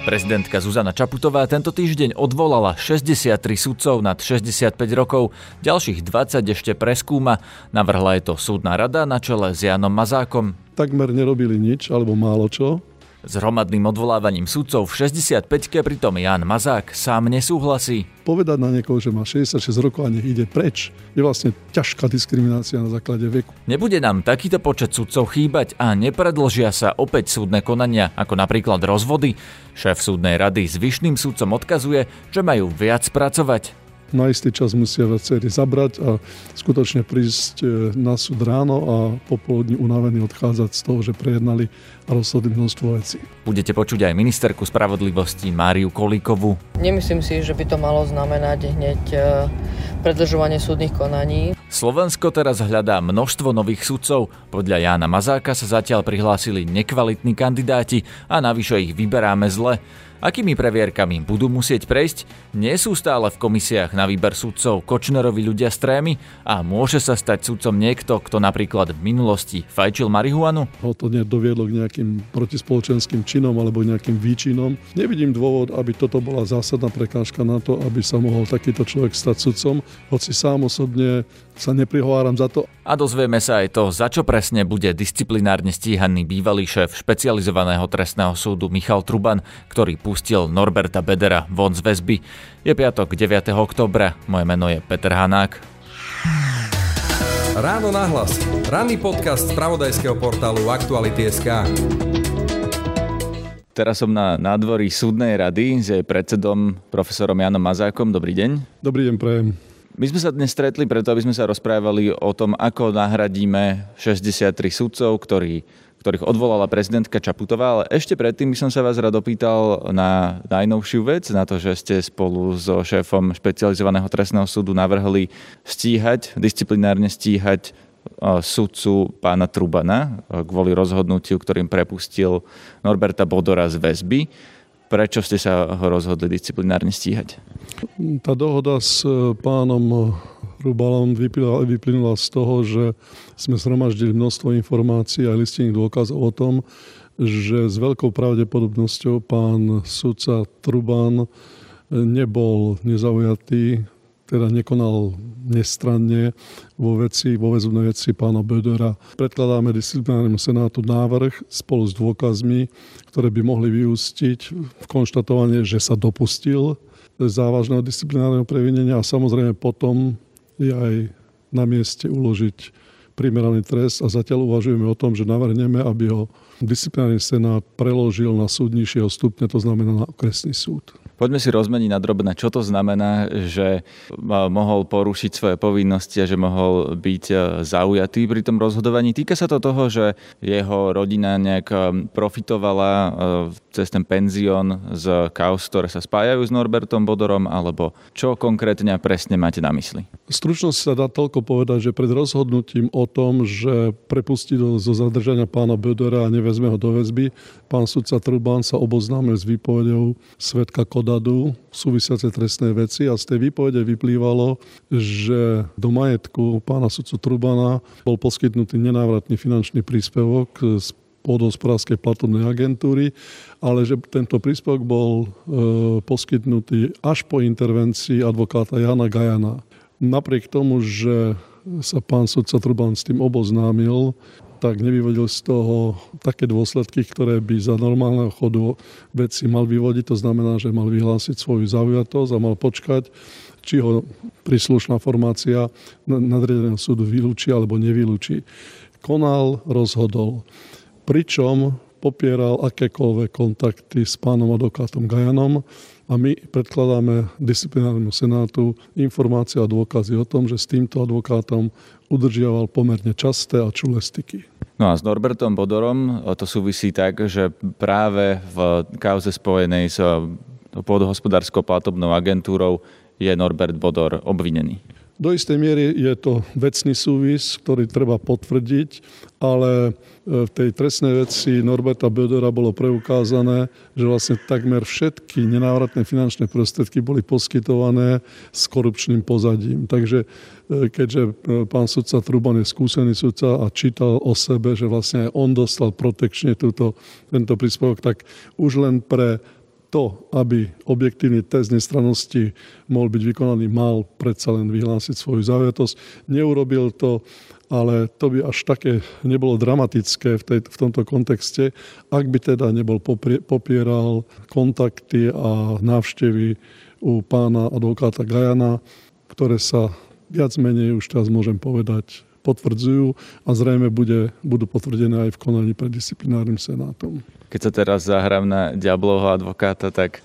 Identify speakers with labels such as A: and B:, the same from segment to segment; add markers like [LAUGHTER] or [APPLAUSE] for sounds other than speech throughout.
A: Prezidentka Zuzana Čaputová tento týždeň odvolala 63 sudcov nad 65 rokov, ďalších 20 ešte preskúma. Navrhla je to súdna rada na čele s Janom Mazákom.
B: Takmer nerobili nič, alebo málo čo.
A: S hromadným odvolávaním sudcov v 65-ke pritom Jan Mazák sám nesúhlasí.
B: Povedať na niekoho, že má 66 rokov a nech ide preč, je vlastne ťažká diskriminácia na základe veku.
A: Nebude nám takýto počet sudcov chýbať a nepredlžia sa opäť súdne konania, ako napríklad rozvody. Šéf súdnej rady s vyšným súdcom odkazuje, že majú viac pracovať
B: na istý čas musia viacerí zabrať a skutočne prísť e, na súd ráno a popoludní unavení odchádzať z toho, že prejednali rozhodli množstvo vecí.
A: Budete počuť aj ministerku spravodlivosti Máriu Kolíkovú.
C: Nemyslím si, že by to malo znamenať hneď e, predlžovanie súdnych konaní.
A: Slovensko teraz hľadá množstvo nových sudcov. Podľa Jána Mazáka sa zatiaľ prihlásili nekvalitní kandidáti a navyše ich vyberáme zle. Akými previerkami budú musieť prejsť? Nie sú stále v komisiách na výber sudcov Kočnerovi ľudia z trémy a môže sa stať sudcom niekto, kto napríklad v minulosti fajčil marihuanu?
B: Ho to nedoviedlo k nejakým protispoločenským činom alebo nejakým výčinom. Nevidím dôvod, aby toto bola zásadná prekážka na to, aby sa mohol takýto človek stať sudcom, hoci sám osobne sa neprihováram za to.
A: A dozvieme sa aj to, za čo presne bude disciplinárne stíhaný bývalý šéf špecializovaného trestného súdu Michal Truban, ktorý pustil Norberta Bedera von z väzby. Je piatok 9. oktobra, moje meno je Peter Hanák.
D: Ráno nahlas. Ranný podcast z pravodajského portálu Aktuality.sk.
A: Teraz som na nádvorí súdnej rady s jej predsedom profesorom Janom Mazákom. Dobrý deň.
B: Dobrý deň, prejem.
A: My sme sa dnes stretli preto, aby sme sa rozprávali o tom, ako nahradíme 63 sudcov, ktorí, ktorých odvolala prezidentka Čaputová, ale ešte predtým by som sa vás rád opýtal na najnovšiu vec, na to, že ste spolu so šéfom špecializovaného trestného súdu navrhli stíhať, disciplinárne stíhať sudcu pána Trubana kvôli rozhodnutiu, ktorým prepustil Norberta Bodora z väzby. Prečo ste sa ho rozhodli disciplinárne stíhať?
B: Tá dohoda s e, pánom Rubalom vyplynula, z toho, že sme zhromaždili množstvo informácií a listinných dôkazov o tom, že s veľkou pravdepodobnosťou pán sudca Truban nebol nezaujatý teda nekonal nestranne vo veci, vo väzobnej veci pána Bödera. Predkladáme disciplinárnemu senátu návrh spolu s dôkazmi, ktoré by mohli vyústiť v konštatovanie, že sa dopustil závažného disciplinárneho previnenia a samozrejme potom je aj na mieste uložiť primeraný trest a zatiaľ uvažujeme o tom, že navrhneme, aby ho disciplinárny senát preložil na súd nižšieho stupne, to znamená na okresný súd.
A: Poďme si rozmeniť na drobné, čo to znamená, že mohol porušiť svoje povinnosti a že mohol byť e, zaujatý pri tom rozhodovaní. Týka sa to toho, že jeho rodina nejak e, profitovala e, cez ten penzión z kaos, ktoré sa spájajú s Norbertom Bodorom, alebo čo konkrétne a presne máte na mysli?
B: V stručnosti sa dá toľko povedať, že pred rozhodnutím o tom, že prepustí zo zadržania pána Bodora a nevezme ho do väzby, pán sudca Trubán sa oboznámil s výpovedou svetka Koda pohľadu súvisiace trestné veci a z tej výpovede vyplývalo, že do majetku pána sudcu Trubana bol poskytnutý nenávratný finančný príspevok z pôdohospodárskej platobnej agentúry, ale že tento príspevok bol e, poskytnutý až po intervencii advokáta Jana Gajana. Napriek tomu, že sa pán sudca Truban s tým oboznámil, tak nevyvodil z toho také dôsledky, ktoré by za normálneho chodu veci mal vyvodiť. To znamená, že mal vyhlásiť svoju zaujatosť a mal počkať, či ho príslušná formácia nadriadeného súdu vylúči alebo nevylúči. Konal, rozhodol. Pričom popieral akékoľvek kontakty s pánom advokátom Gajanom a my predkladáme disciplinárnemu senátu informácie a dôkazy o tom, že s týmto advokátom udržiaval pomerne časté a čulé styky.
A: No a s Norbertom Bodorom to súvisí tak, že práve v kauze spojenej s pôdohospodárskou platobnou agentúrou je Norbert Bodor obvinený.
B: Do istej miery je to vecný súvis, ktorý treba potvrdiť, ale e, v tej trestnej veci Norberta Bödera bolo preukázané, že vlastne takmer všetky nenávratné finančné prostriedky boli poskytované s korupčným pozadím. Takže e, keďže e, pán sudca Truban je skúsený sudca a čítal o sebe, že vlastne aj on dostal protekčne tento príspevok, tak už len pre to, aby objektívny test nestrannosti mohol byť vykonaný, mal predsa len vyhlásiť svoju zaujatosť. Neurobil to, ale to by až také nebolo dramatické v, tej, v tomto kontexte, ak by teda nebol popieral kontakty a návštevy u pána advokáta Gajana, ktoré sa viac menej už teraz môžem povedať potvrdzujú a zrejme bude, budú potvrdené aj v konaní pred disciplinárnym senátom.
A: Keď sa teraz zahrám na diablovho advokáta, tak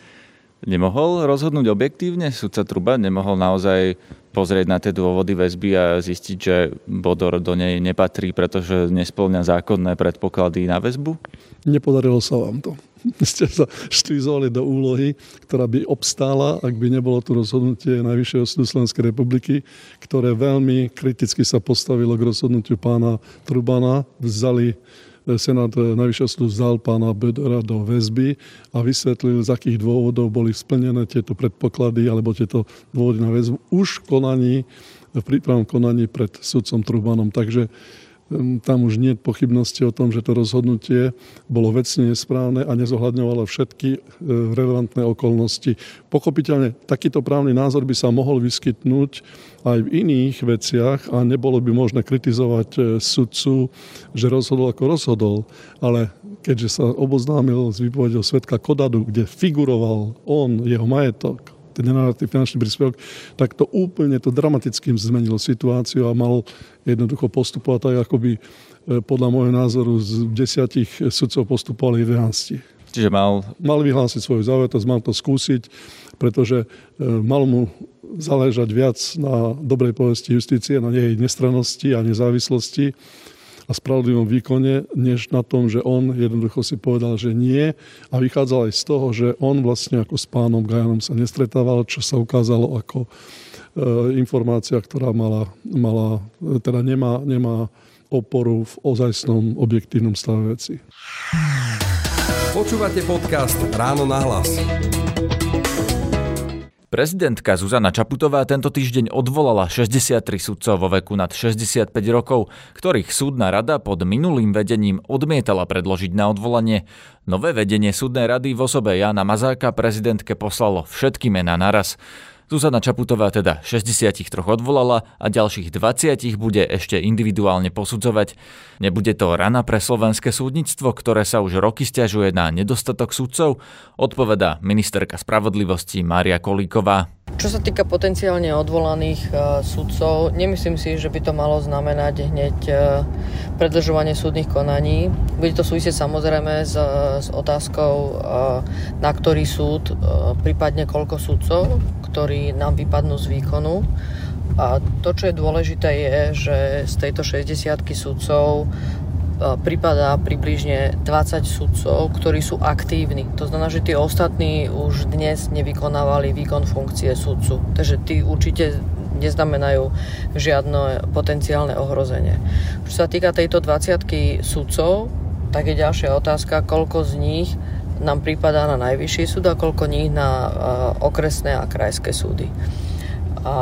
A: nemohol rozhodnúť objektívne? Sudca Truba nemohol naozaj pozrieť na tie dôvody väzby a zistiť, že Bodor do nej nepatrí, pretože nesplňa zákonné predpoklady na väzbu?
B: Nepodarilo sa vám to. [LAUGHS] Ste sa štvizovali do úlohy, ktorá by obstála, ak by nebolo tu rozhodnutie Najvyššieho súdu Slovenskej republiky, ktoré veľmi kriticky sa postavilo k rozhodnutiu pána Trubana. Vzali Senát Najvyššieho súdu vzal pána Bedora do väzby a vysvetlil, z akých dôvodov boli splnené tieto predpoklady alebo tieto dôvody na väzbu už v konaní, v prípravnom konaní pred sudcom Trubanom. Takže tam už nie je pochybnosti o tom, že to rozhodnutie bolo vecne nesprávne a nezohľadňovalo všetky e, relevantné okolnosti. Pochopiteľne takýto právny názor by sa mohol vyskytnúť aj v iných veciach a nebolo by možné kritizovať e, sudcu, že rozhodol ako rozhodol, ale keďže sa oboznámil s výpovedou svetka Kodadu, kde figuroval on, jeho majetok, ten finančný príspevok, tak to úplne to dramatickým zmenilo situáciu a mal jednoducho postupovať tak, ako by e, podľa môjho názoru z desiatich sudcov postupovali 11.
A: Čiže mal...
B: Mal vyhlásiť svoju závetosť, mal to skúsiť, pretože e, mal mu záležať viac na dobrej povesti justície, na jej nestrannosti a nezávislosti a spravodlivom výkone, než na tom, že on jednoducho si povedal, že nie a vychádzal aj z toho, že on vlastne ako s pánom Gajanom sa nestretával, čo sa ukázalo ako e, informácia, ktorá mala, mala teda nemá, nemá oporu v ozajstnom objektívnom stave veci.
D: Počúvate podcast Ráno na hlas.
A: Prezidentka Zuzana Čaputová tento týždeň odvolala 63 sudcov vo veku nad 65 rokov, ktorých súdna rada pod minulým vedením odmietala predložiť na odvolanie. Nové vedenie súdnej rady v osobe Jana Mazáka prezidentke poslalo všetky mená naraz. Zuzana Čaputová teda 63 odvolala a ďalších 20 bude ešte individuálne posudzovať. Nebude to rana pre slovenské súdnictvo, ktoré sa už roky stiažuje na nedostatok sudcov? Odpovedá ministerka spravodlivosti Mária Kolíková.
C: Čo sa týka potenciálne odvolaných uh, sudcov, nemyslím si, že by to malo znamenať hneď uh, predlžovanie súdnych konaní. Bude to súvisieť samozrejme s, s otázkou, na ktorý súd, prípadne koľko sudcov, ktorí nám vypadnú z výkonu. A to, čo je dôležité, je, že z tejto 60 sudcov E, pripadá približne 20 sudcov, ktorí sú aktívni. To znamená, že tí ostatní už dnes nevykonávali výkon funkcie sudcu. Takže tí určite neznamenajú žiadne potenciálne ohrozenie. Čo sa týka tejto 20 sudcov, tak je ďalšia otázka, koľko z nich nám prípada na najvyšší súd a koľko nich na uh, okresné a krajské súdy. A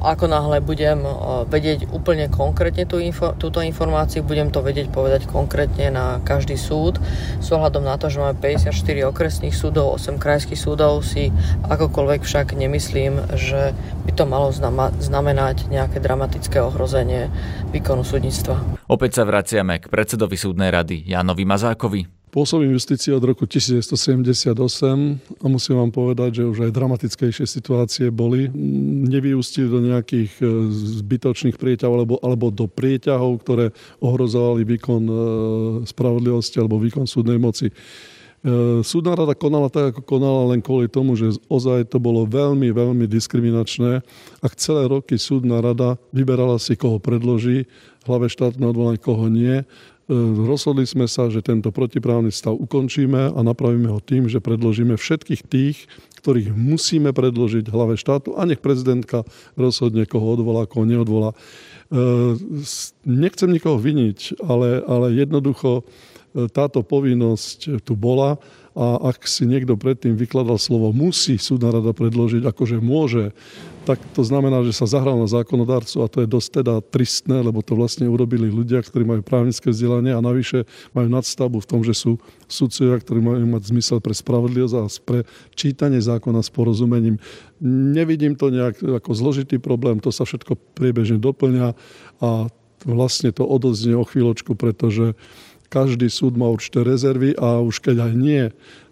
C: ako náhle budem eh, vedieť úplne konkrétne tú info, túto informáciu, budem to vedieť povedať konkrétne na každý súd. S ohľadom na to, že máme 54 okresných súdov, 8 krajských súdov, si akokoľvek však nemyslím, že by to malo znamenať nejaké dramatické ohrozenie výkonu súdnictva.
A: Opäť sa vraciame k predsedovi súdnej rady Janovi Mazákovi.
B: Pôsobím justícii od roku 1978 a musím vám povedať, že už aj dramatickejšie situácie boli. Nevyústili do nejakých e, zbytočných prieťahov alebo, alebo do prieťahov, ktoré ohrozovali výkon e, spravodlivosti alebo výkon súdnej moci. E, súdna rada konala tak, ako konala len kvôli tomu, že ozaj to bolo veľmi, veľmi diskriminačné. Ak celé roky súdna rada vyberala si, koho predloží, hlave štátneho odvolania, koho nie, rozhodli sme sa, že tento protiprávny stav ukončíme a napravíme ho tým, že predložíme všetkých tých, ktorých musíme predložiť hlave štátu a nech prezidentka rozhodne, koho odvolá, koho neodvolá. E, nechcem nikoho viniť, ale, ale jednoducho táto povinnosť tu bola a ak si niekto predtým vykladal slovo musí súdna rada predložiť, akože môže, tak to znamená, že sa zahral na zákonodárcu a to je dosť teda tristné, lebo to vlastne urobili ľudia, ktorí majú právnické vzdelanie a navyše majú nadstavbu v tom, že sú sudcovia, ktorí majú mať zmysel pre spravodlivosť a pre čítanie zákona s porozumením. Nevidím to nejak ako zložitý problém, to sa všetko priebežne doplňa a vlastne to odoznie o chvíľočku, pretože každý súd má určité rezervy a už keď aj nie,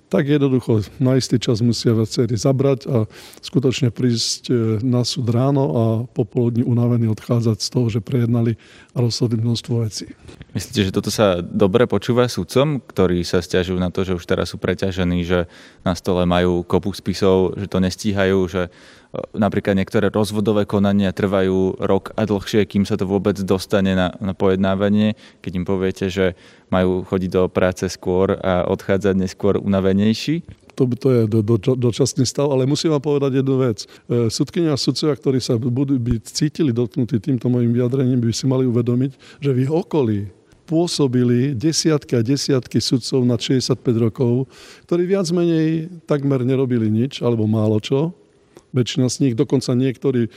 B: tak jednoducho na istý čas musia viacerí zabrať a skutočne prísť e, na súd ráno a popoludní unavení odchádzať z toho, že prejednali a rozhodli množstvo vecí.
A: Myslíte, že toto sa dobre počúva sudcom, ktorí sa stiažujú na to, že už teraz sú preťažení, že na stole majú kopu spisov, že to nestíhajú, že napríklad niektoré rozvodové konania trvajú rok a dlhšie, kým sa to vôbec dostane na, na pojednávanie. Keď im poviete, že majú chodiť do práce skôr a odchádzať neskôr unavenejší?
B: to, to je do, do, dočasný stav, ale musím vám povedať jednu vec. E, sudkynia a sudcovia, ktorí sa budú byť cítili dotknutí týmto mojim vyjadrením, by si mali uvedomiť, že v ich okolí pôsobili desiatky a desiatky sudcov na 65 rokov, ktorí viac menej takmer nerobili nič, alebo málo čo, väčšina z nich, dokonca niektorí e,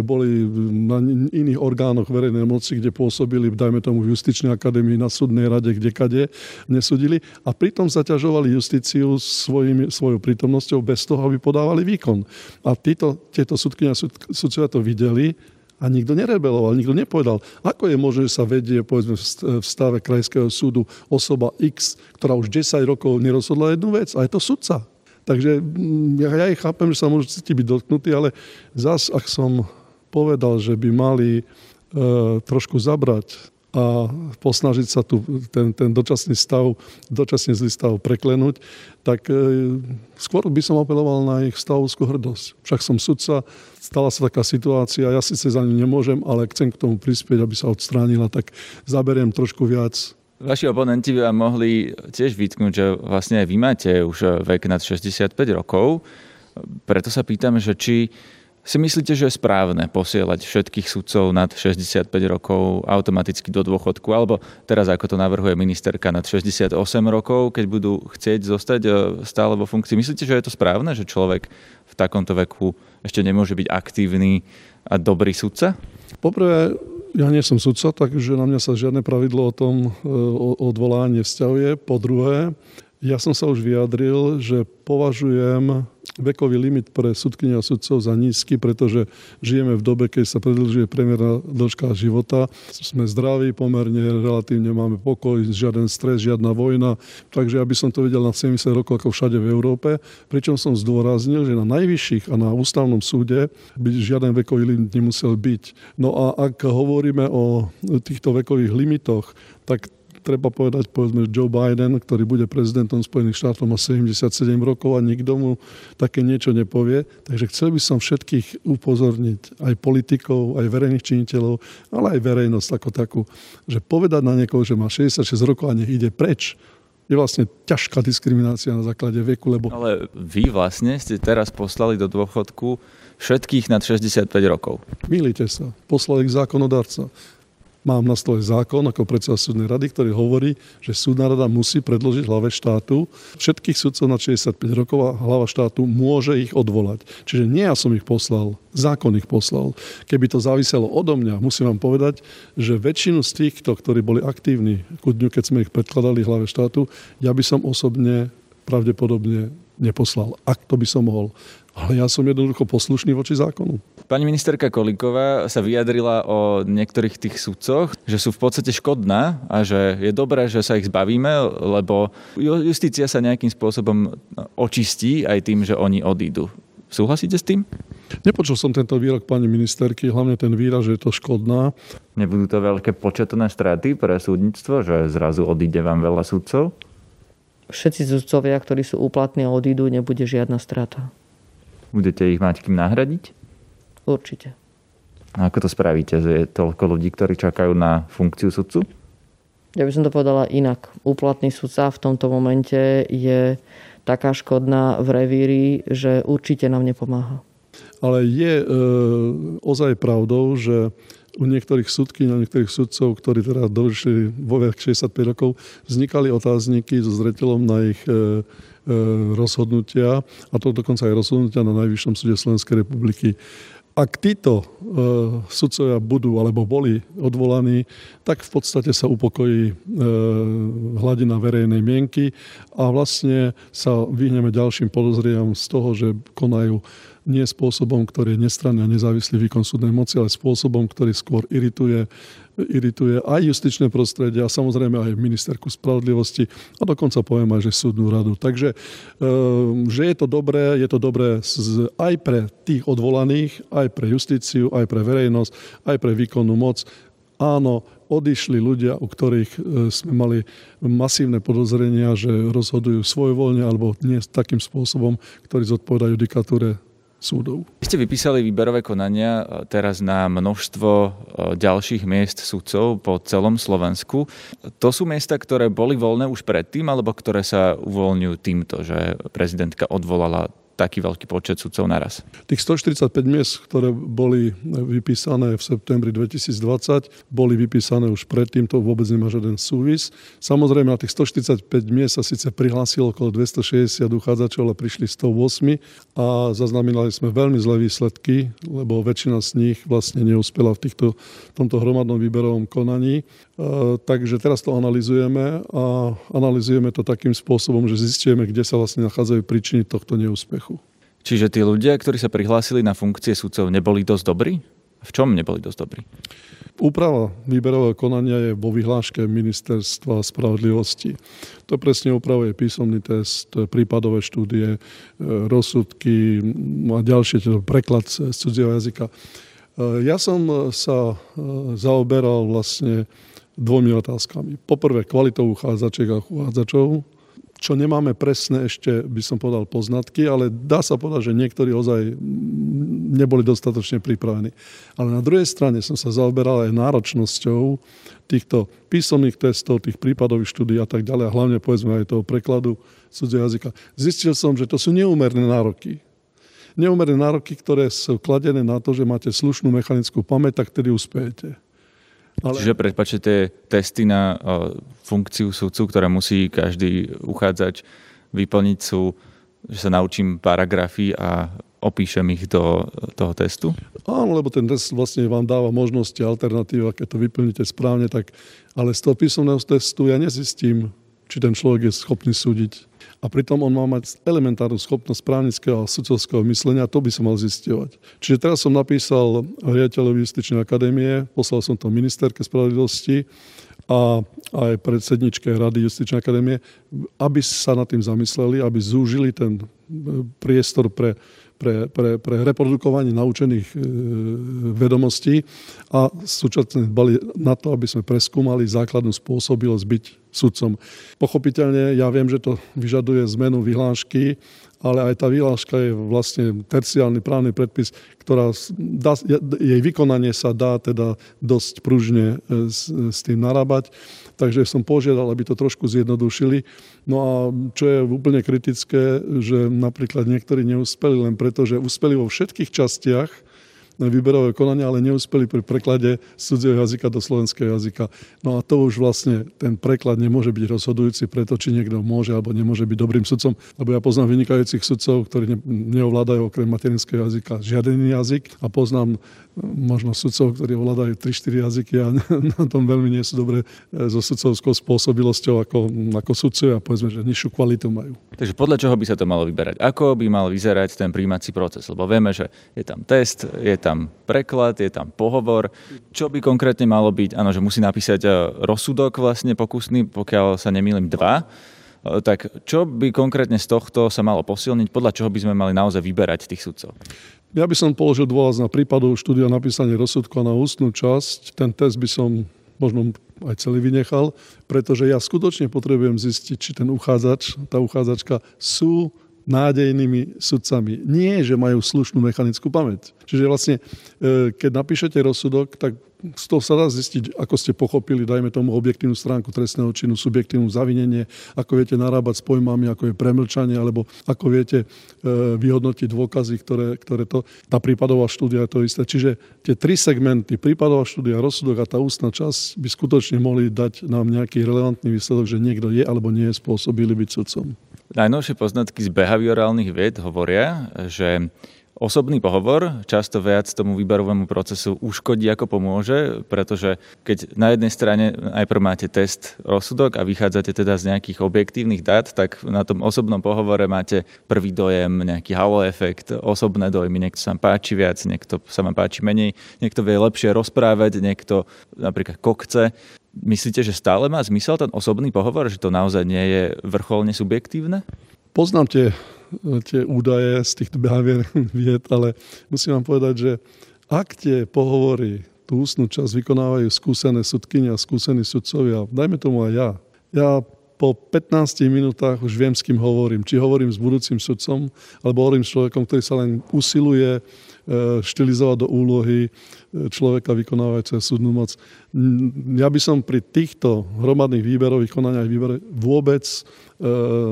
B: boli na iných orgánoch verejnej moci, kde pôsobili, dajme tomu v justičnej akadémii, na súdnej rade, kde kade nesudili a pritom zaťažovali justíciu svojim, svojou prítomnosťou bez toho, aby podávali výkon. A títo, tieto súdky a to videli a nikto nerebeloval, nikto nepovedal, ako je možné, že sa vedie povedzme, v stave krajského súdu osoba X, ktorá už 10 rokov nerozhodla jednu vec a je to sudca. Takže mm, ja, ja ich chápem, že sa môžu cítiť byť dotknutí, ale zas, ak som povedal, že by mali e, trošku zabrať a posnažiť sa tu ten, ten dočasný stav, dočasný zlý stav preklenúť, tak e, skôr by som apeloval na ich stavovskú hrdosť. Však som sudca, stala sa taká situácia, ja síce za ňu nemôžem, ale chcem k tomu prispieť, aby sa odstránila, tak zaberiem trošku viac
A: Vaši oponenti by vám mohli tiež vytknúť, že vlastne aj vy máte už vek nad 65 rokov. Preto sa pýtam, že či si myslíte, že je správne posielať všetkých sudcov nad 65 rokov automaticky do dôchodku, alebo teraz ako to navrhuje ministerka nad 68 rokov, keď budú chcieť zostať e, stále vo funkcii. Myslíte, že je to správne, že človek v takomto veku ešte nemôže byť aktívny a dobrý sudca?
B: Poprvé, ja nie som sudca, takže na mňa sa žiadne pravidlo o tom e, odvolanie vzťahuje. Po druhé, ja som sa už vyjadril, že považujem vekový limit pre sudkynia a sudcov za nízky, pretože žijeme v dobe, keď sa predlžuje priemerná dĺžka života. Sme zdraví pomerne, relatívne máme pokoj, žiaden stres, žiadna vojna. Takže ja by som to videl na 70 rokov ako všade v Európe. Pričom som zdôraznil, že na najvyšších a na ústavnom súde by žiaden vekový limit nemusel byť. No a ak hovoríme o týchto vekových limitoch, tak treba povedať, povedzme, Joe Biden, ktorý bude prezidentom Spojených štátov, má 77 rokov a nikto mu také niečo nepovie. Takže chcel by som všetkých upozorniť, aj politikov, aj verejných činiteľov, ale aj verejnosť ako takú, že povedať na niekoho, že má 66 rokov a nech ide preč, je vlastne ťažká diskriminácia na základe veku, lebo...
A: Ale vy vlastne ste teraz poslali do dôchodku všetkých nad 65 rokov.
B: Milíte sa. Poslali ich zákonodárca. Mám na stole zákon ako predseda súdnej rady, ktorý hovorí, že súdna rada musí predložiť hlave štátu všetkých sudcov na 65 rokov a hlava štátu môže ich odvolať. Čiže nie ja som ich poslal, zákon ich poslal. Keby to záviselo odo mňa, musím vám povedať, že väčšinu z týchto, ktorí boli aktívni ku dňu, keď sme ich predkladali hlave štátu, ja by som osobne pravdepodobne neposlal, ak to by som mohol. Ale ja som jednoducho poslušný voči zákonu.
A: Pani ministerka Kolíková sa vyjadrila o niektorých tých sudcoch, že sú v podstate škodná a že je dobré, že sa ich zbavíme, lebo justícia sa nejakým spôsobom očistí aj tým, že oni odídu. Súhlasíte s tým?
B: Nepočul som tento výrok pani ministerky, hlavne ten výraz, že je to škodná.
A: Nebudú to veľké početné straty pre súdnictvo, že zrazu odíde vám veľa sudcov?
C: Všetci sudcovia, ktorí sú úplatní a odídu, nebude žiadna strata.
A: Budete ich mať kým nahradiť?
C: Určite.
A: A ako to spravíte, že je toľko ľudí, ktorí čakajú na funkciu sudcu?
C: Ja by som to povedala inak. Úplatný sudca v tomto momente je taká škodná v revíri, že určite nám nepomáha.
B: Ale je e, ozaj pravdou, že u niektorých súdky, u niektorých sudcov, ktorí teda došli vo vek 65 rokov, vznikali otázniky so zreteľom na ich e, rozhodnutia, a to dokonca aj rozhodnutia na Najvyššom súde Slovenskej republiky. Ak títo e, sudcovia budú alebo boli odvolaní, tak v podstate sa upokojí e, hladina verejnej mienky a vlastne sa vyhneme ďalším podozriam z toho, že konajú nie spôsobom, ktorý je nestranný a nezávislý výkon súdnej moci, ale spôsobom, ktorý skôr irituje irituje aj justičné prostredie a samozrejme aj ministerku spravodlivosti a dokonca poviem aj, že súdnu radu. Takže, ehm, že je to dobré, je to dobré aj pre tých odvolaných, aj pre justíciu, aj pre verejnosť, aj pre výkonnú moc. Áno, odišli ľudia, u ktorých e, sme mali masívne podozrenia, že rozhodujú svojvoľne alebo nie takým spôsobom, ktorý zodpovedajú judikatúre súdov.
A: Vy ste vypísali výberové konania e, teraz na množstvo e, ďalších miest sudcov po celom Slovensku. To sú miesta, ktoré boli voľné už predtým, alebo ktoré sa uvoľňujú týmto, že prezidentka odvolala taký veľký počet sudcov naraz?
B: Tých 145 miest, ktoré boli vypísané v septembri 2020, boli vypísané už predtým, to vôbec nemá žiaden súvis. Samozrejme, na tých 145 miest sa síce prihlásilo okolo 260 uchádzačov, ale prišli 108 a zaznamenali sme veľmi zlé výsledky, lebo väčšina z nich vlastne neúspela v týchto, tomto hromadnom výberovom konaní. E, takže teraz to analizujeme a analizujeme to takým spôsobom, že zistíme, kde sa vlastne nachádzajú príčiny tohto neúspechu.
A: Čiže tí ľudia, ktorí sa prihlásili na funkcie sudcov, neboli dosť dobrí? V čom neboli dosť dobrí?
B: Úprava výberového konania je vo vyhláške Ministerstva spravodlivosti. To presne upravuje písomný test, prípadové štúdie, e, rozsudky a ďalšie, teda preklad z cudzieho jazyka. E, ja som sa zaoberal vlastne dvomi otázkami. Poprvé kvalitou uchádzačiek a uchádzačov, čo nemáme presné ešte, by som povedal, poznatky, ale dá sa povedať, že niektorí ozaj neboli dostatočne pripravení. Ale na druhej strane som sa zaoberal aj náročnosťou týchto písomných testov, tých prípadových štúdí a tak ďalej, a hlavne povedzme aj toho prekladu cudzieho jazyka. Zistil som, že to sú neúmerné nároky. Neúmerné nároky, ktoré sú kladené na to, že máte slušnú mechanickú pamäť, tak tedy uspejete.
A: Ale... Čiže predpačte tie testy na uh, funkciu sudcu, ktoré musí každý uchádzač vyplniť sú, že sa naučím paragrafy a opíšem ich do toho testu?
B: Áno, lebo ten test vlastne vám dáva možnosti, alternatíva, keď to vyplníte správne, tak ale z toho písomného testu ja nezistím, či ten človek je schopný súdiť a pritom on má mať elementárnu schopnosť právnického a sudcovského myslenia, to by som mal zistovať. Čiže teraz som napísal riaditeľovi Justičnej akadémie, poslal som to ministerke spravodlivosti a aj predsedničke Rady Justičnej akadémie, aby sa nad tým zamysleli, aby zúžili ten e, priestor pre pre, pre, pre reprodukovanie naučených e, vedomostí a súčasne dbali na to, aby sme preskúmali základnú spôsobilosť byť sudcom. Pochopiteľne ja viem, že to vyžaduje zmenu vyhlášky, ale aj tá vyhláška je vlastne terciálny právny predpis, ktorá dá, jej vykonanie sa dá teda dosť pružne e, s, s tým narábať. Takže som požiadal, aby to trošku zjednodušili. No a čo je úplne kritické, že napríklad niektorí neúspeli len preto, že úspeli vo všetkých častiach výberové konania, ale neúspeli pri preklade z cudzieho jazyka do slovenského jazyka. No a to už vlastne ten preklad nemôže byť rozhodujúci preto, či niekto môže alebo nemôže byť dobrým sudcom. Lebo ja poznám vynikajúcich sudcov, ktorí neovládajú okrem materinského jazyka žiaden jazyk a poznám možno sudcov, ktorí ovládajú 3-4 jazyky a [LAUGHS] na tom veľmi nie sú dobre e, so sudcovskou spôsobilosťou ako, ako sudcovia, povedzme, že nižšiu kvalitu majú.
A: Takže podľa čoho by sa to malo vyberať? Ako by mal vyzerať ten príjmací proces? Lebo vieme, že je tam test, je tam preklad, je tam pohovor. Čo by konkrétne malo byť? Áno, že musí napísať e, rozsudok vlastne pokusný, pokiaľ sa nemýlim, dva. E, tak čo by konkrétne z tohto sa malo posilniť? Podľa čoho by sme mali naozaj vyberať tých sudcov?
B: Ja by som položil dôvaz na prípadovú štúdiu a napísanie rozsudku a na ústnu časť. Ten test by som možno aj celý vynechal, pretože ja skutočne potrebujem zistiť, či ten uchádzač, tá uchádzačka sú nádejnými sudcami. Nie, že majú slušnú mechanickú pamäť. Čiže vlastne, e, keď napíšete rozsudok, tak z toho sa dá zistiť, ako ste pochopili, dajme tomu objektívnu stránku trestného činu, subjektívnu zavinenie, ako viete narábať s pojmami, ako je premlčanie, alebo ako viete e, vyhodnotiť dôkazy, ktoré, ktoré to... Tá prípadová štúdia je to isté. Čiže tie tri segmenty, prípadová štúdia, rozsudok a tá ústna časť by skutočne mohli dať nám nejaký relevantný výsledok, že niekto je alebo nie je spôsobili byť sudcom.
A: Najnovšie poznatky z behaviorálnych vied hovoria, že Osobný pohovor často viac tomu výberovému procesu uškodí ako pomôže, pretože keď na jednej strane najprv máte test rozsudok a vychádzate teda z nejakých objektívnych dát, tak na tom osobnom pohovore máte prvý dojem, nejaký halo efekt, osobné dojmy, niekto sa vám páči viac, niekto sa vám páči menej, niekto vie lepšie rozprávať, niekto napríklad kokce. Myslíte, že stále má zmysel ten osobný pohovor, že to naozaj nie je vrcholne subjektívne?
B: Poznám tie tie údaje z týchto behavior [LAUGHS] vied, ale musím vám povedať, že ak tie pohovory, tú ústnu časť vykonávajú skúsené sudkyne a skúsení sudcovia, dajme tomu aj ja, ja po 15 minútach už viem, s kým hovorím. Či hovorím s budúcim sudcom, alebo hovorím s človekom, ktorý sa len usiluje E, štilizovať do úlohy e, človeka vykonávajúceho súdnu moc. Ja by som pri týchto hromadných výberových konaniach výbere vôbec e,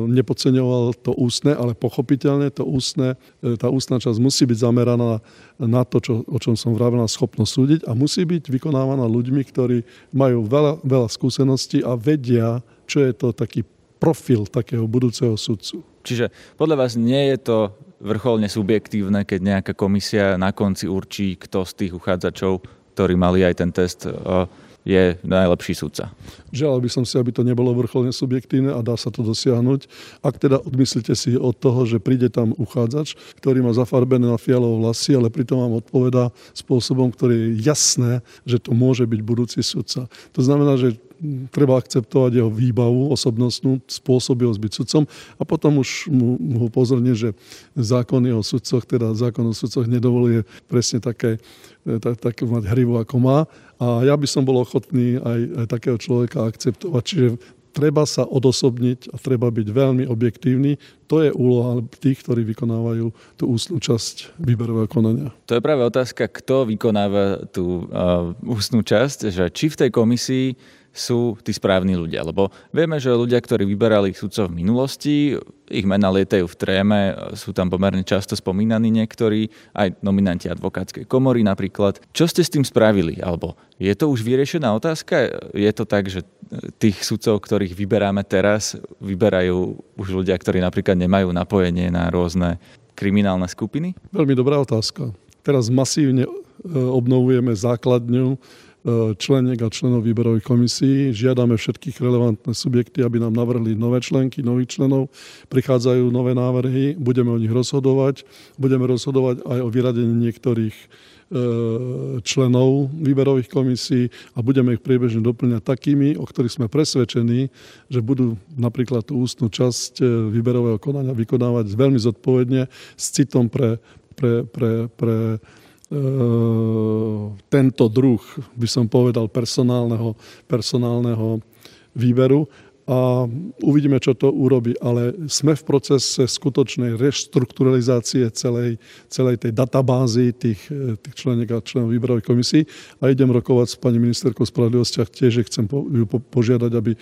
B: nepodceňoval to ústne, ale pochopiteľne to ústne, tá ústna časť musí byť zameraná na to, čo, o čom som vravil, na schopnosť súdiť a musí byť vykonávaná ľuďmi, ktorí majú veľa, veľa skúseností a vedia, čo je to taký profil takého budúceho sudcu.
A: Čiže podľa vás nie je to vrcholne subjektívne, keď nejaká komisia na konci určí, kto z tých uchádzačov, ktorí mali aj ten test, eh, je najlepší sudca.
B: Želal by som si, aby to nebolo vrcholne subjektívne a dá sa to dosiahnuť. Ak teda odmyslíte si od toho, že príde tam uchádzač, ktorý má zafarbené na fialové vlasy, ale pritom vám odpovedá spôsobom, ktorý je jasné, že to môže byť budúci sudca. To znamená, že treba akceptovať jeho výbavu osobnostnú, spôsobilosť byť sudcom a potom už mu, mu pozorne, že zákony o sudcoch, teda zákon o sudcoch nedovoluje presne také, e, tak, tak mať hrivu, ako má. A ja by som bol ochotný aj, aj takého človeka akceptovať. Čiže treba sa odosobniť a treba byť veľmi objektívny. To je úloha tých, ktorí vykonávajú tú ústnu časť výberového konania.
A: To je práve otázka, kto vykonáva tú uh, ústnu časť, že či v tej komisii sú tí správni ľudia. Lebo vieme, že ľudia, ktorí vyberali sudcov v minulosti, ich mena lietajú v tréme, sú tam pomerne často spomínaní niektorí, aj nominanti advokátskej komory napríklad. Čo ste s tým spravili? Alebo je to už vyriešená otázka? Je to tak, že tých sudcov, ktorých vyberáme teraz, vyberajú už ľudia, ktorí napríklad nemajú napojenie na rôzne kriminálne skupiny?
B: Veľmi dobrá otázka. Teraz masívne e, obnovujeme základňu členiek a členov výberových komisí. Žiadame všetkých relevantné subjekty, aby nám navrhli nové členky, nových členov. Prichádzajú nové návrhy, budeme o nich rozhodovať. Budeme rozhodovať aj o vyradení niektorých e, členov výberových komisí a budeme ich priebežne doplňať takými, o ktorých sme presvedčení, že budú napríklad tú ústnu časť e, výberového konania vykonávať veľmi zodpovedne s citom pre, pre, pre, pre tento druh, by som povedal, personálneho, personálneho výberu a uvidíme, čo to urobí. Ale sme v procese skutočnej reštrukturalizácie celej, celej tej databázy tých, tých členiek a členov výberovej komisí a idem rokovať s pani ministerkou spravodlivosti a tiež chcem ju požiadať, aby e,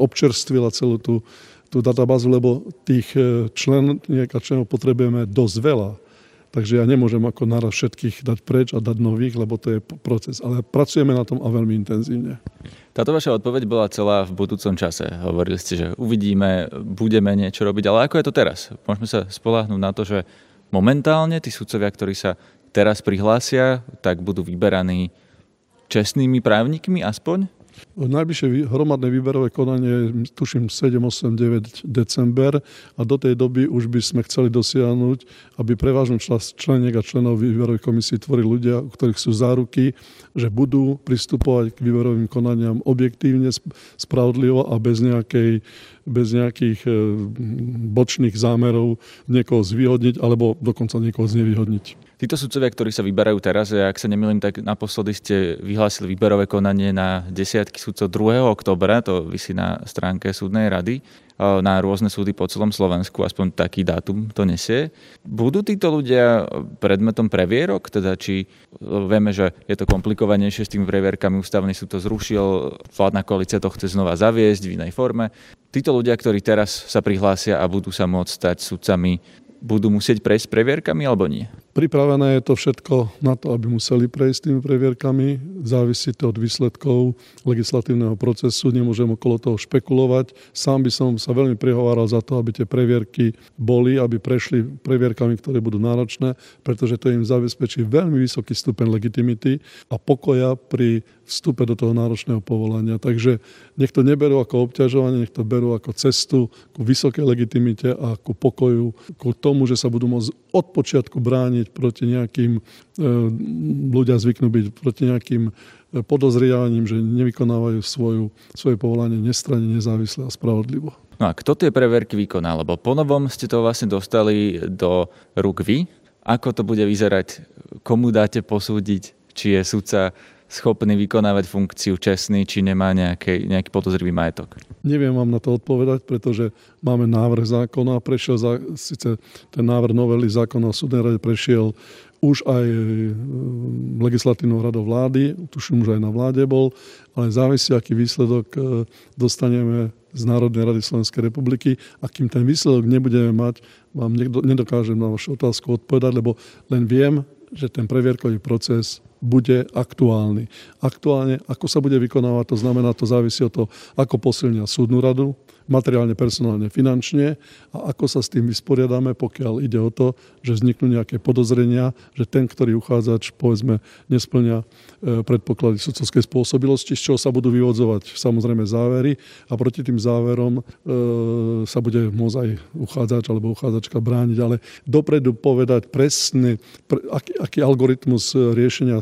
B: občerstvila celú tú, tú databázu, lebo tých e, členiek a členov potrebujeme dosť veľa Takže ja nemôžem ako naraz všetkých dať preč a dať nových, lebo to je proces. Ale pracujeme na tom a veľmi intenzívne.
A: Táto vaša odpoveď bola celá v budúcom čase. Hovorili ste, že uvidíme, budeme niečo robiť. Ale ako je to teraz? Môžeme sa spolahnúť na to, že momentálne tí sudcovia, ktorí sa teraz prihlásia, tak budú vyberaní čestnými právnikmi aspoň?
B: Najbližšie hromadné výberové konanie tuším 7, 8, 9 december a do tej doby už by sme chceli dosiahnuť, aby prevážnu časť členiek a členov výberovej komisie tvorili ľudia, u ktorých sú záruky, že budú pristupovať k výberovým konaniam objektívne, spravodlivo a bez nejakej bez nejakých e, bočných zámerov niekoho zvýhodniť alebo dokonca niekoho znevýhodniť.
A: Títo sudcovia, ktorí sa vyberajú teraz, ak sa nemýlim, tak naposledy ste vyhlásili výberové konanie na desiatky sudcov 2. oktobra, to vysí na stránke súdnej rady, na rôzne súdy po celom Slovensku, aspoň taký dátum to nesie. Budú títo ľudia predmetom previerok, teda či vieme, že je to komplikovanejšie s tými previerkami, ústavný súd to zrušil, vládna koalícia to chce znova zaviesť v inej forme. Títo ľudia, ktorí teraz sa prihlásia a budú sa môcť stať sudcami, budú musieť prejsť previerkami alebo nie?
B: Pripravené je to všetko na to, aby museli prejsť tými previerkami. Závisí to od výsledkov legislatívneho procesu. Nemôžem okolo toho špekulovať. Sám by som sa veľmi prihováral za to, aby tie previerky boli, aby prešli previerkami, ktoré budú náročné, pretože to im zabezpečí veľmi vysoký stupeň legitimity a pokoja pri vstupe do toho náročného povolania. Takže nech to neberú ako obťažovanie, nech to berú ako cestu ku vysokej legitimite a ku pokoju, ku tomu, že sa budú môcť od počiatku brániť proti nejakým, e, ľudia zvyknú byť proti nejakým e, podozriavaním, že nevykonávajú svoju, svoje povolanie nestranne, nezávisle a spravodlivo.
A: No a kto tie preverky vykoná? Lebo ponovom ste to vlastne dostali do rúk vy. Ako to bude vyzerať? Komu dáte posúdiť, či je sudca schopný vykonávať funkciu čestný, či nemá nejaký, nejaký podozrivý majetok?
B: Neviem vám na to odpovedať, pretože máme návrh zákona, prešiel za, síce ten návrh novely zákona o súdnej rade prešiel už aj e, legislatívnou radou vlády, tuším už aj na vláde bol, ale závisí, aký výsledok e, dostaneme z Národnej rady Slovenskej republiky a kým ten výsledok nebudeme mať, vám nedokážem na vašu otázku odpovedať, lebo len viem, že ten previerkový proces bude aktuálny. Aktuálne, ako sa bude vykonávať, to znamená, to závisí od toho, ako posilnia súdnu radu, materiálne, personálne, finančne a ako sa s tým vysporiadame, pokiaľ ide o to, že vzniknú nejaké podozrenia, že ten, ktorý uchádzač, povedzme, nesplňa e, predpoklady sudcovskej spôsobilosti, z čoho sa budú vyvodzovať samozrejme závery a proti tým záverom e, sa bude môcť aj uchádzač alebo uchádzačka brániť, ale dopredu povedať presne, pre, aký, aký algoritmus riešenia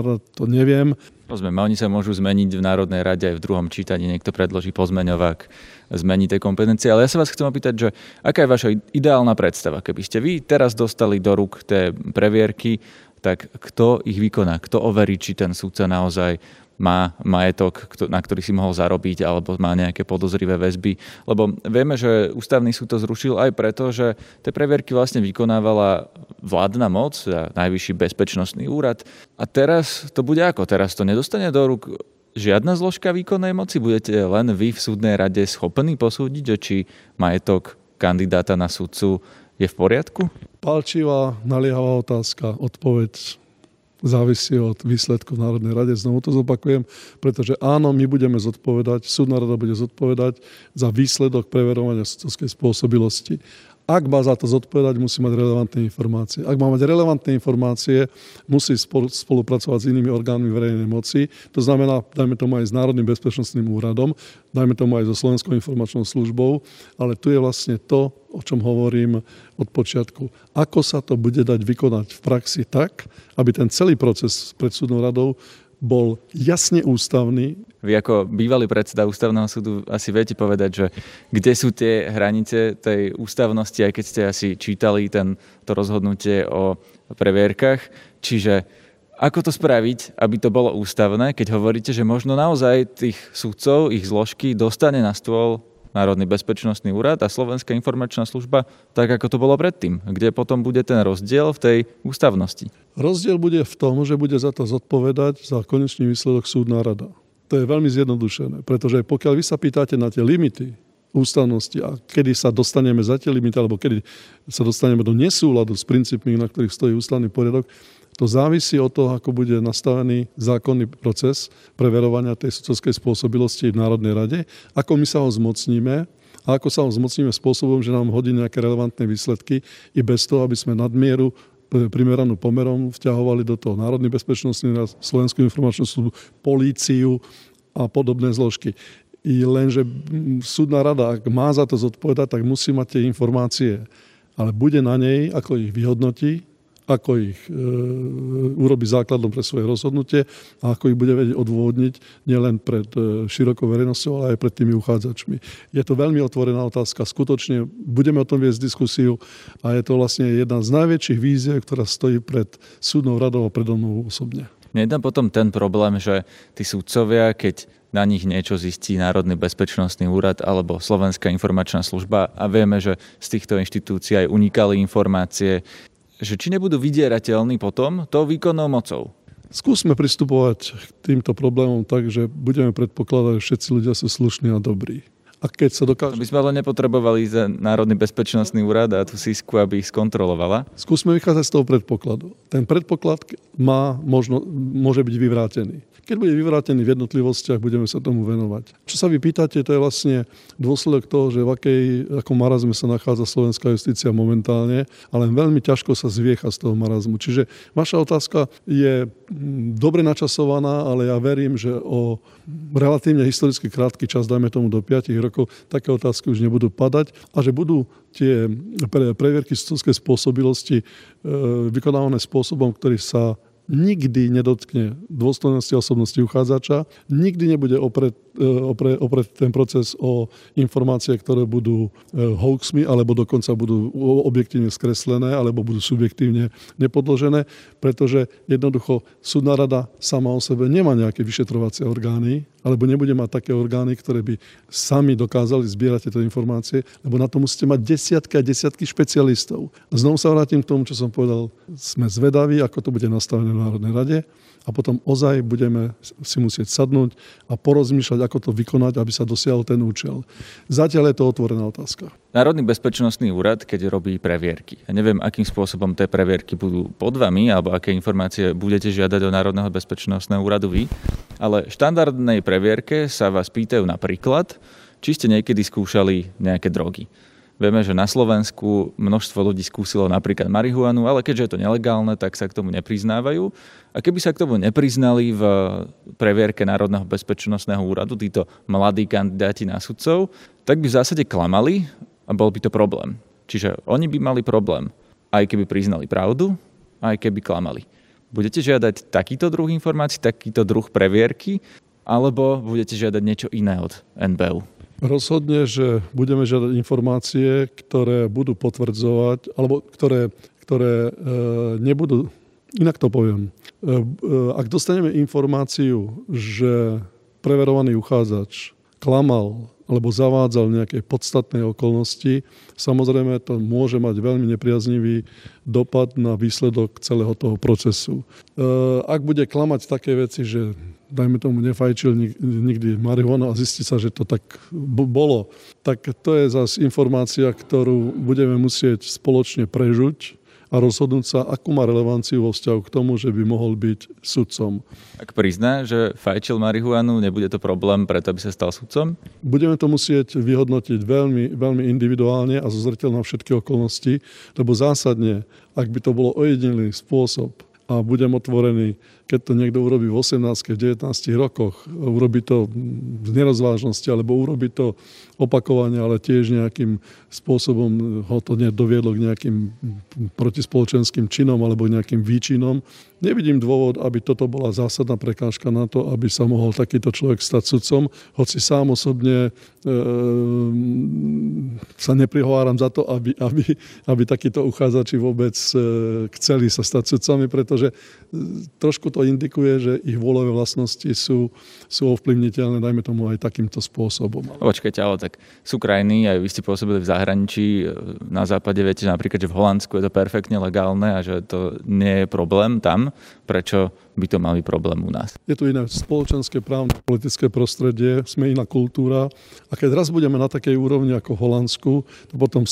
B: rada, to neviem.
A: Rozumiem, oni sa môžu zmeniť v Národnej rade aj v druhom čítaní, niekto predloží pozmeňovák, zmení tie kompetencie. Ale ja sa vás chcem opýtať, že aká je vaša ideálna predstava? Keby ste vy teraz dostali do rúk tie previerky, tak kto ich vykoná? Kto overí, či ten súdca naozaj má majetok, na ktorý si mohol zarobiť alebo má nejaké podozrivé väzby. Lebo vieme, že ústavný súd to zrušil aj preto, že tie previerky vlastne vykonávala vládna moc, najvyšší bezpečnostný úrad. A teraz to bude ako? Teraz to nedostane do rúk žiadna zložka výkonnej moci? Budete len vy v súdnej rade schopní posúdiť, či majetok kandidáta na súdcu je v poriadku?
B: Palčivá, naliehavá otázka. Odpoveď závisí od výsledku v Národnej rade. Znovu to zopakujem, pretože áno, my budeme zodpovedať, súdna rada bude zodpovedať za výsledok preverovania sudcovskej spôsobilosti. Ak má za to zodpovedať, musí mať relevantné informácie. Ak má mať relevantné informácie, musí spolupracovať s inými orgánmi verejnej moci. To znamená, dajme tomu aj s Národným bezpečnostným úradom, dajme tomu aj so Slovenskou informačnou službou, ale tu je vlastne to, o čom hovorím od počiatku. Ako sa to bude dať vykonať v praxi tak, aby ten celý proces pred súdnou radou bol jasne ústavný.
A: Vy ako bývalý predseda ústavného súdu asi viete povedať, že kde sú tie hranice tej ústavnosti, aj keď ste asi čítali ten, to rozhodnutie o previerkach. Čiže ako to spraviť, aby to bolo ústavné, keď hovoríte, že možno naozaj tých súdcov, ich zložky dostane na stôl Národný bezpečnostný úrad a Slovenská informačná služba, tak ako to bolo predtým, kde potom bude ten rozdiel v tej ústavnosti.
B: Rozdiel bude v tom, že bude za to zodpovedať za konečný výsledok súdna rada. To je veľmi zjednodušené, pretože pokiaľ vy sa pýtate na tie limity ústavnosti a kedy sa dostaneme za tie limity, alebo kedy sa dostaneme do nesúladu s princípmi, na ktorých stojí ústavný poriadok, to závisí od toho, ako bude nastavený zákonný proces preverovania tej sudcovskej spôsobilosti v Národnej rade, ako my sa ho zmocníme a ako sa ho zmocníme spôsobom, že nám hodí nejaké relevantné výsledky i bez toho, aby sme nadmieru e, primeranú pomerom vťahovali do toho Národný bezpečnostný Slovenskú informačnú službu, políciu a podobné zložky. Lenže súdna rada, ak má za to zodpovedať, tak musí mať tie informácie. Ale bude na nej, ako ich vyhodnotí, ako ich e, urobi základom pre svoje rozhodnutie a ako ich bude vedieť odôvodniť nielen pred e, širokou verejnosťou, ale aj pred tými uchádzačmi. Je to veľmi otvorená otázka. Skutočne budeme o tom viesť diskusiu a je to vlastne jedna z najväčších víziev, ktorá stojí pred súdnou radou a predo mnou osobne.
A: Tam potom ten problém, že tí súdcovia, keď na nich niečo zistí Národný bezpečnostný úrad alebo Slovenská informačná služba a vieme, že z týchto inštitúcií aj unikali informácie, že či nebudú vydierateľní potom tou výkonnou mocou.
B: Skúsme pristupovať k týmto problémom tak, že budeme predpokladať, že všetci ľudia sú slušní a dobrí. A keď sa dokáže...
A: My sme ale nepotrebovali za Národný bezpečnostný úrad a tú sísku, aby ich skontrolovala.
B: Skúsme vychádzať z toho predpokladu. Ten predpoklad má možno, môže byť vyvrátený. Keď bude vyvrátený v jednotlivostiach, budeme sa tomu venovať. Čo sa vy pýtate, to je vlastne dôsledok toho, že v akej, ako marazme sa nachádza slovenská justícia momentálne, ale veľmi ťažko sa zviecha z toho marazmu. Čiže vaša otázka je mm, dobre načasovaná, ale ja verím, že o relatívne historicky krátky čas, dajme tomu do 5 rokov, také otázky už nebudú padať a že budú tie previerky sudskej spôsobilosti e, vykonávané spôsobom, ktorý sa nikdy nedotkne dôstojnosti osobnosti uchádzača, nikdy nebude opred, e, opre, opred ten proces o informácie, ktoré budú e, hoaxmi, alebo dokonca budú objektívne skreslené, alebo budú subjektívne nepodložené, pretože jednoducho súdna rada sama o sebe nemá nejaké vyšetrovacie orgány, alebo nebude mať také orgány, ktoré by sami dokázali zbierať tieto informácie, lebo na to musíte mať desiatky a desiatky špecialistov. Znovu sa vrátim k tomu, čo som povedal. Sme zvedaví, ako to bude nastavené Národnej rade a potom ozaj budeme si musieť sadnúť a porozmýšľať, ako to vykonať, aby sa dosiahol ten účel. Zatiaľ je to otvorená otázka.
A: Národný bezpečnostný úrad, keď robí previerky, ja neviem, akým spôsobom tie previerky budú pod vami, alebo aké informácie budete žiadať od Národného bezpečnostného úradu vy, ale v štandardnej previerke sa vás pýtajú napríklad, či ste niekedy skúšali nejaké drogy. Vieme, že na Slovensku množstvo ľudí skúsilo napríklad marihuanu, ale keďže je to nelegálne, tak sa k tomu nepriznávajú. A keby sa k tomu nepriznali v previerke Národného bezpečnostného úradu títo mladí kandidáti na sudcov, tak by v zásade klamali a bol by to problém. Čiže oni by mali problém, aj keby priznali pravdu, aj keby klamali. Budete žiadať takýto druh informácií, takýto druh previerky, alebo budete žiadať niečo iné od NBU?
B: Rozhodne, že budeme žiadať informácie, ktoré budú potvrdzovať, alebo ktoré, ktoré e, nebudú, inak to poviem. E, e, ak dostaneme informáciu, že preverovaný uchádzač klamal alebo zavádzal nejaké podstatné okolnosti, samozrejme to môže mať veľmi nepriaznivý dopad na výsledok celého toho procesu. Ak bude klamať také veci, že dajme tomu, nefajčil nikdy marihuanu a zistí sa, že to tak bolo, tak to je zase informácia, ktorú budeme musieť spoločne prežuť a rozhodnúť sa, akú má relevanciu vo vzťahu k tomu, že by mohol byť sudcom.
A: Ak prizná, že fajčil marihuanu, nebude to problém preto, aby sa stal sudcom?
B: Budeme to musieť vyhodnotiť veľmi, veľmi individuálne a zo na všetky okolnosti, lebo zásadne, ak by to bolo ojedinelý spôsob a budem otvorený keď to niekto urobí v 18, v 19 rokoch, urobí to z nerozvážnosti, alebo urobí to opakovane, ale tiež nejakým spôsobom ho to doviedlo k nejakým protispoločenským činom alebo nejakým výčinom. Nevidím dôvod, aby toto bola zásadná prekážka na to, aby sa mohol takýto človek stať sudcom, hoci sám osobne e, sa neprihováram za to, aby, aby, aby takíto uchádzači vôbec e, chceli sa stať sudcami, pretože e, trošku to indikuje, že ich vôľové vlastnosti sú, sú ovplyvniteľné, dajme tomu aj takýmto spôsobom.
A: Počkajte, ale tak sú krajiny, aj vy ste pôsobili v zahraničí, na západe viete, napríklad, že v Holandsku je to perfektne legálne a že to nie je problém tam. Prečo by to mali problém u nás?
B: Je tu iné spoločenské, právne, politické prostredie, sme iná kultúra a keď raz budeme na takej úrovni ako Holandsku, to potom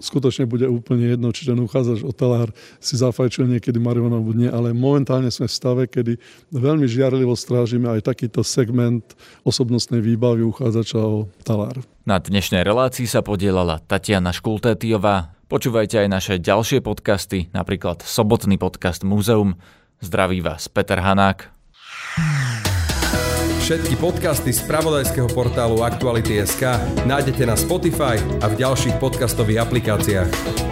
B: skutočne bude úplne jedno, či ten uchádzač o talár si zafajčil niekedy marihuana alebo nie, ale momentálne sme v stave, kedy veľmi žiarlivo strážime aj takýto segment osobnostnej výbavy uchádzača o talár.
A: Na dnešnej relácii sa podielala Tatiana Škultétiová. Počúvajte aj naše ďalšie podcasty, napríklad sobotný podcast Múzeum. Zdraví vás Peter Hanák.
D: Všetky podcasty z pravodajského portálu Aktuality.sk nájdete na Spotify a v ďalších podcastových aplikáciách.